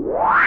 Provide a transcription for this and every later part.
What?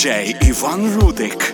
DJ Ivan Rudek.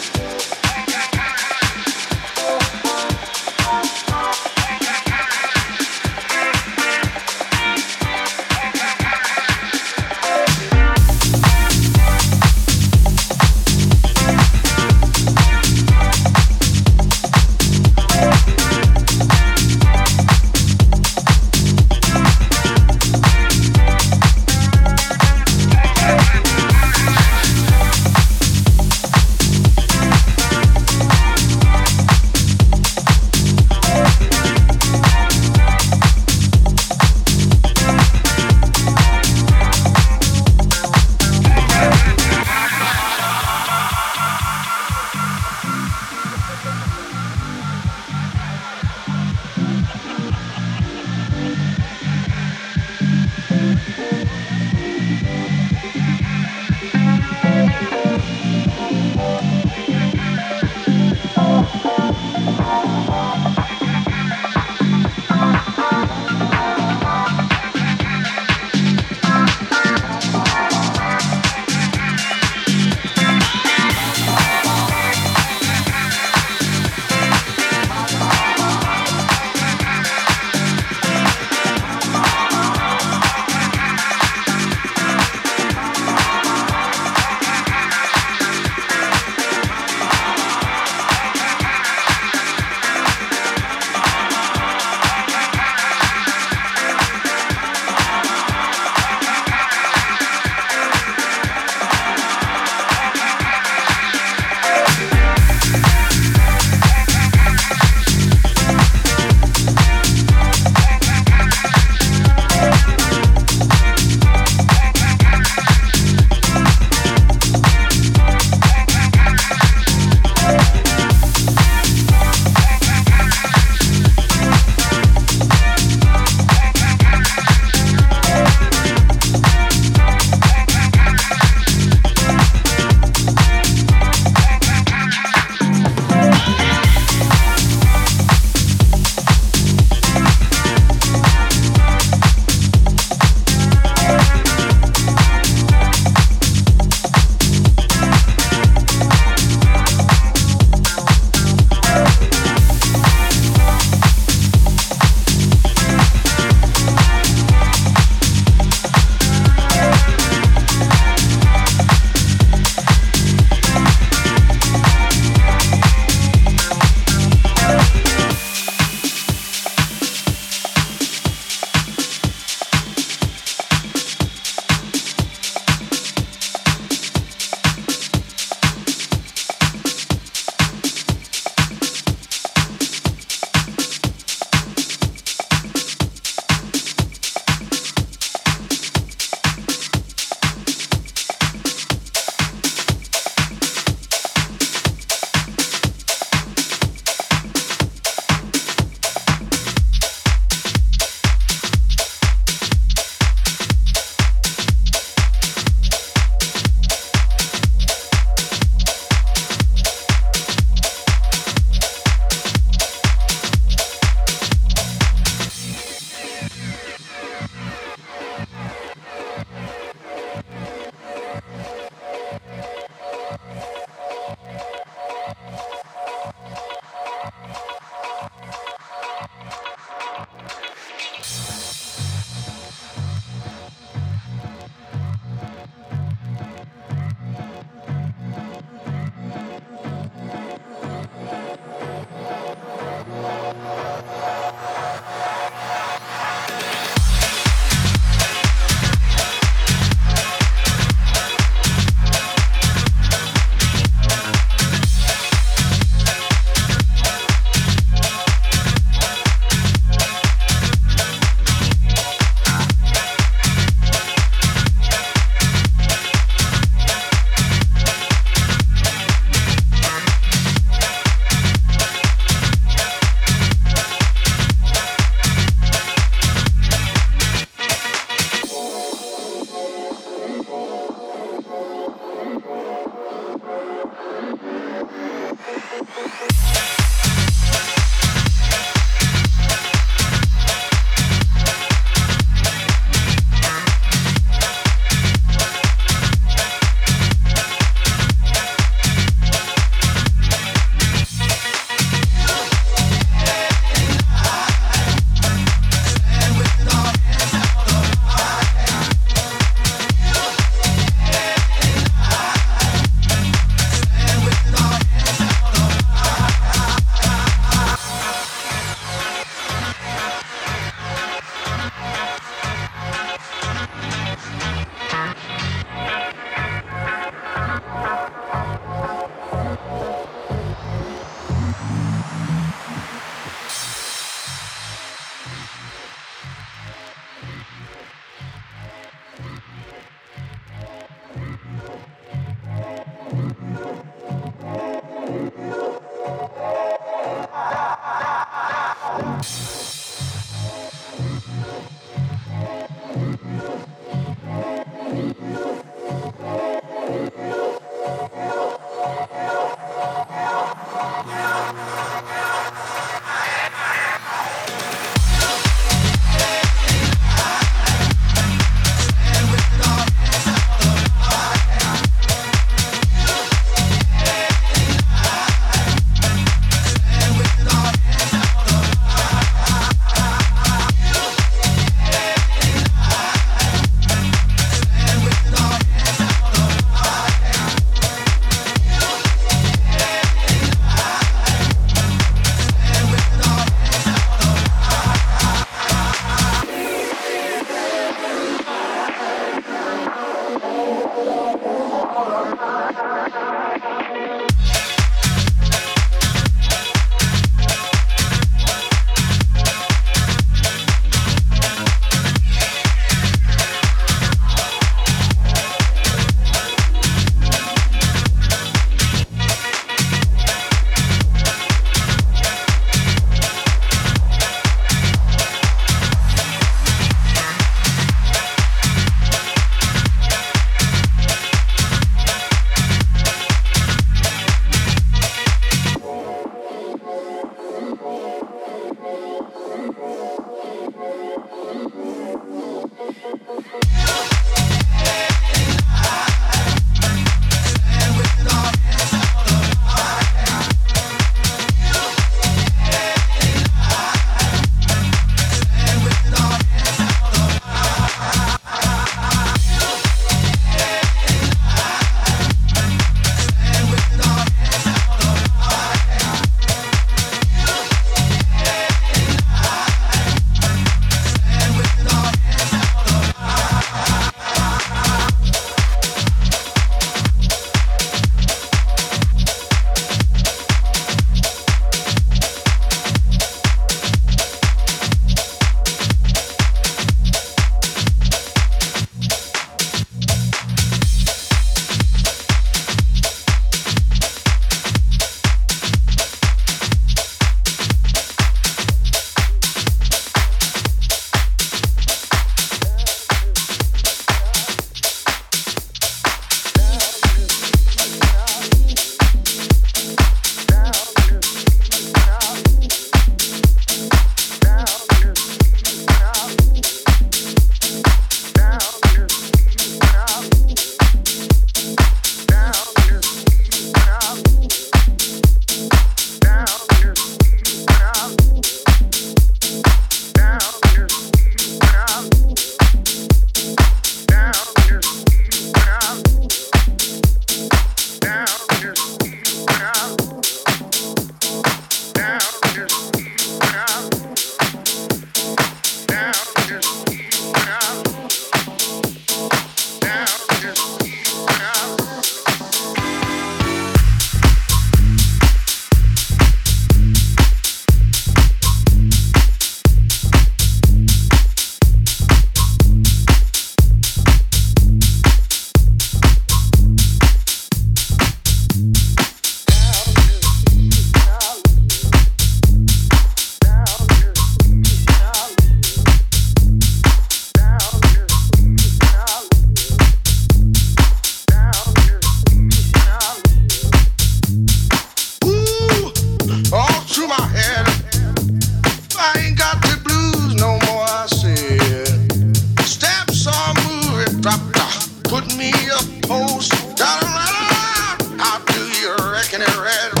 red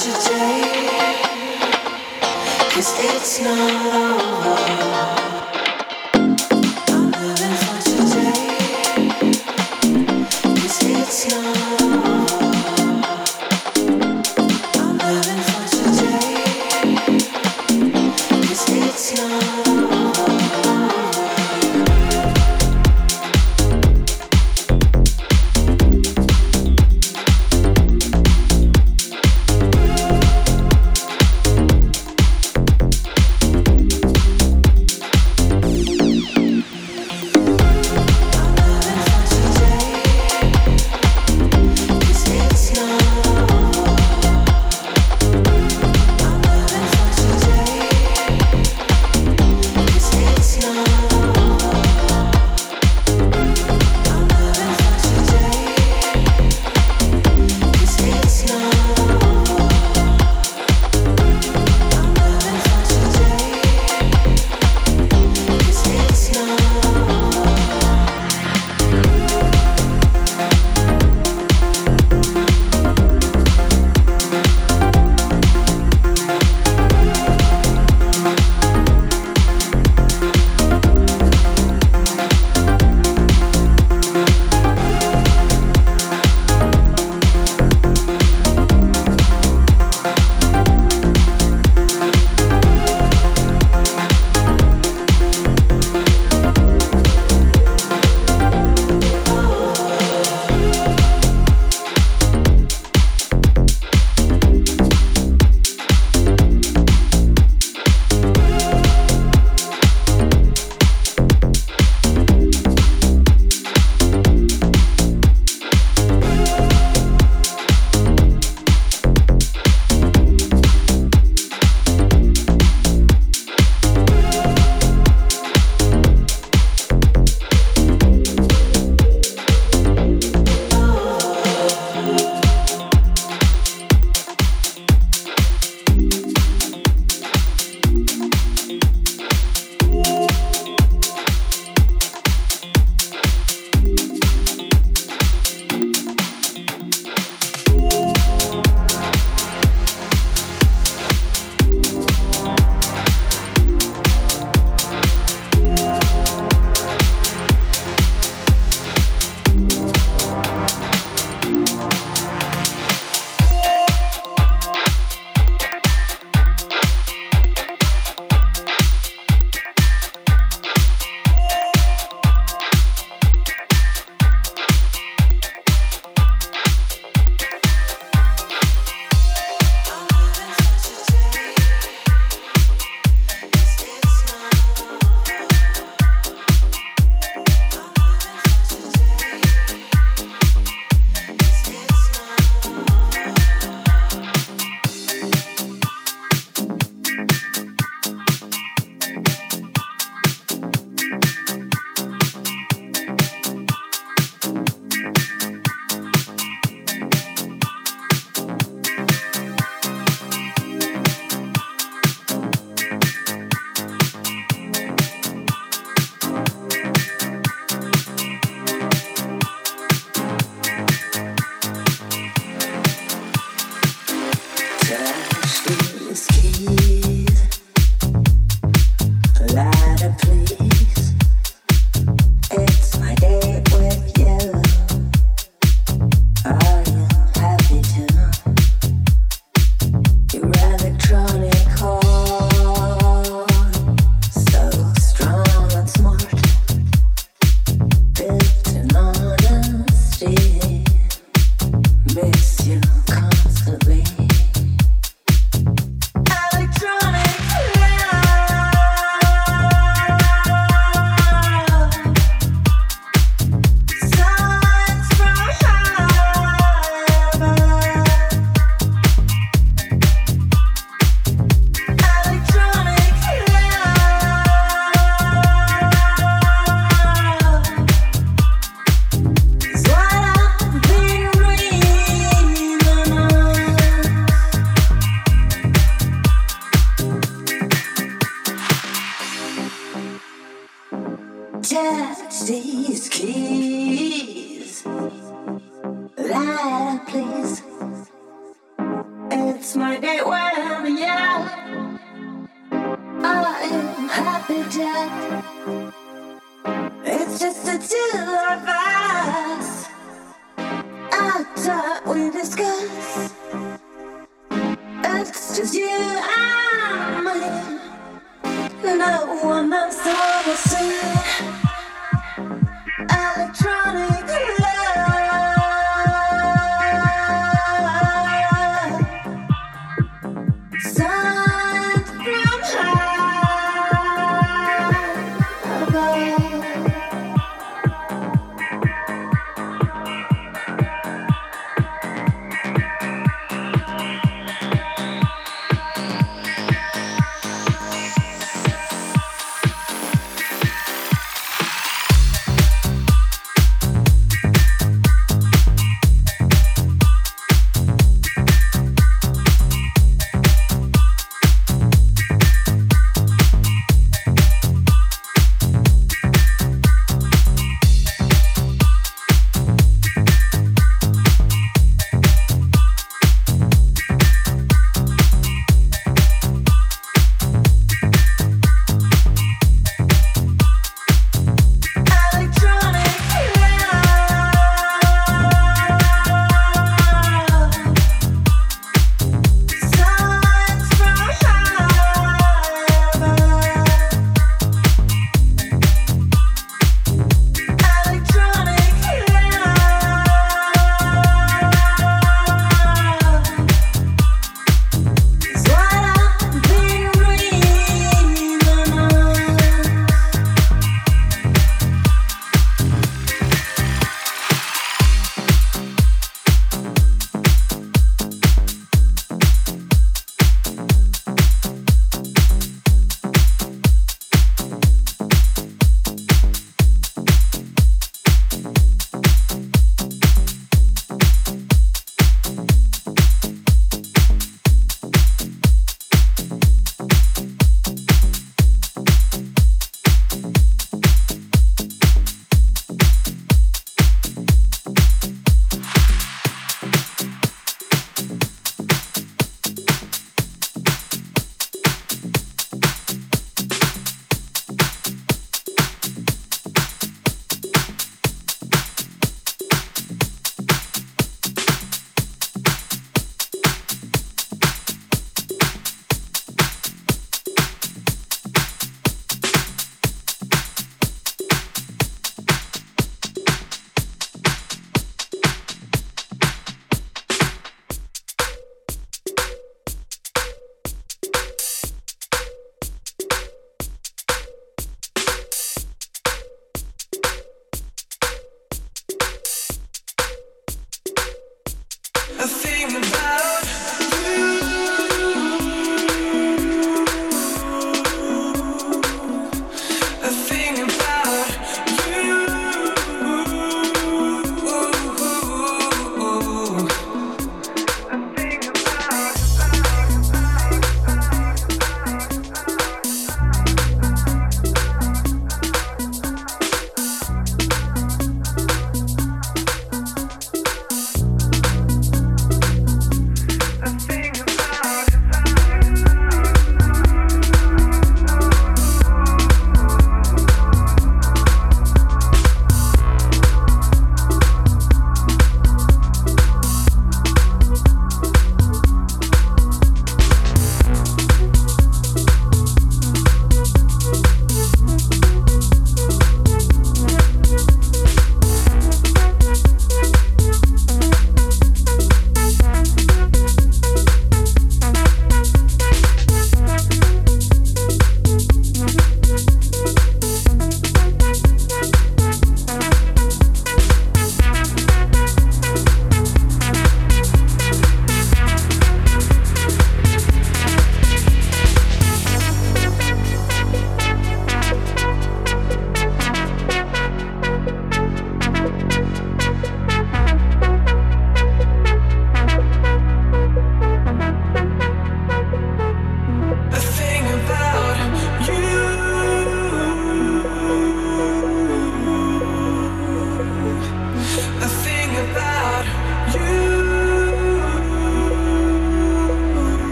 What I've been reading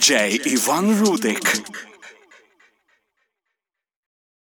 DJ Ivan Rudek.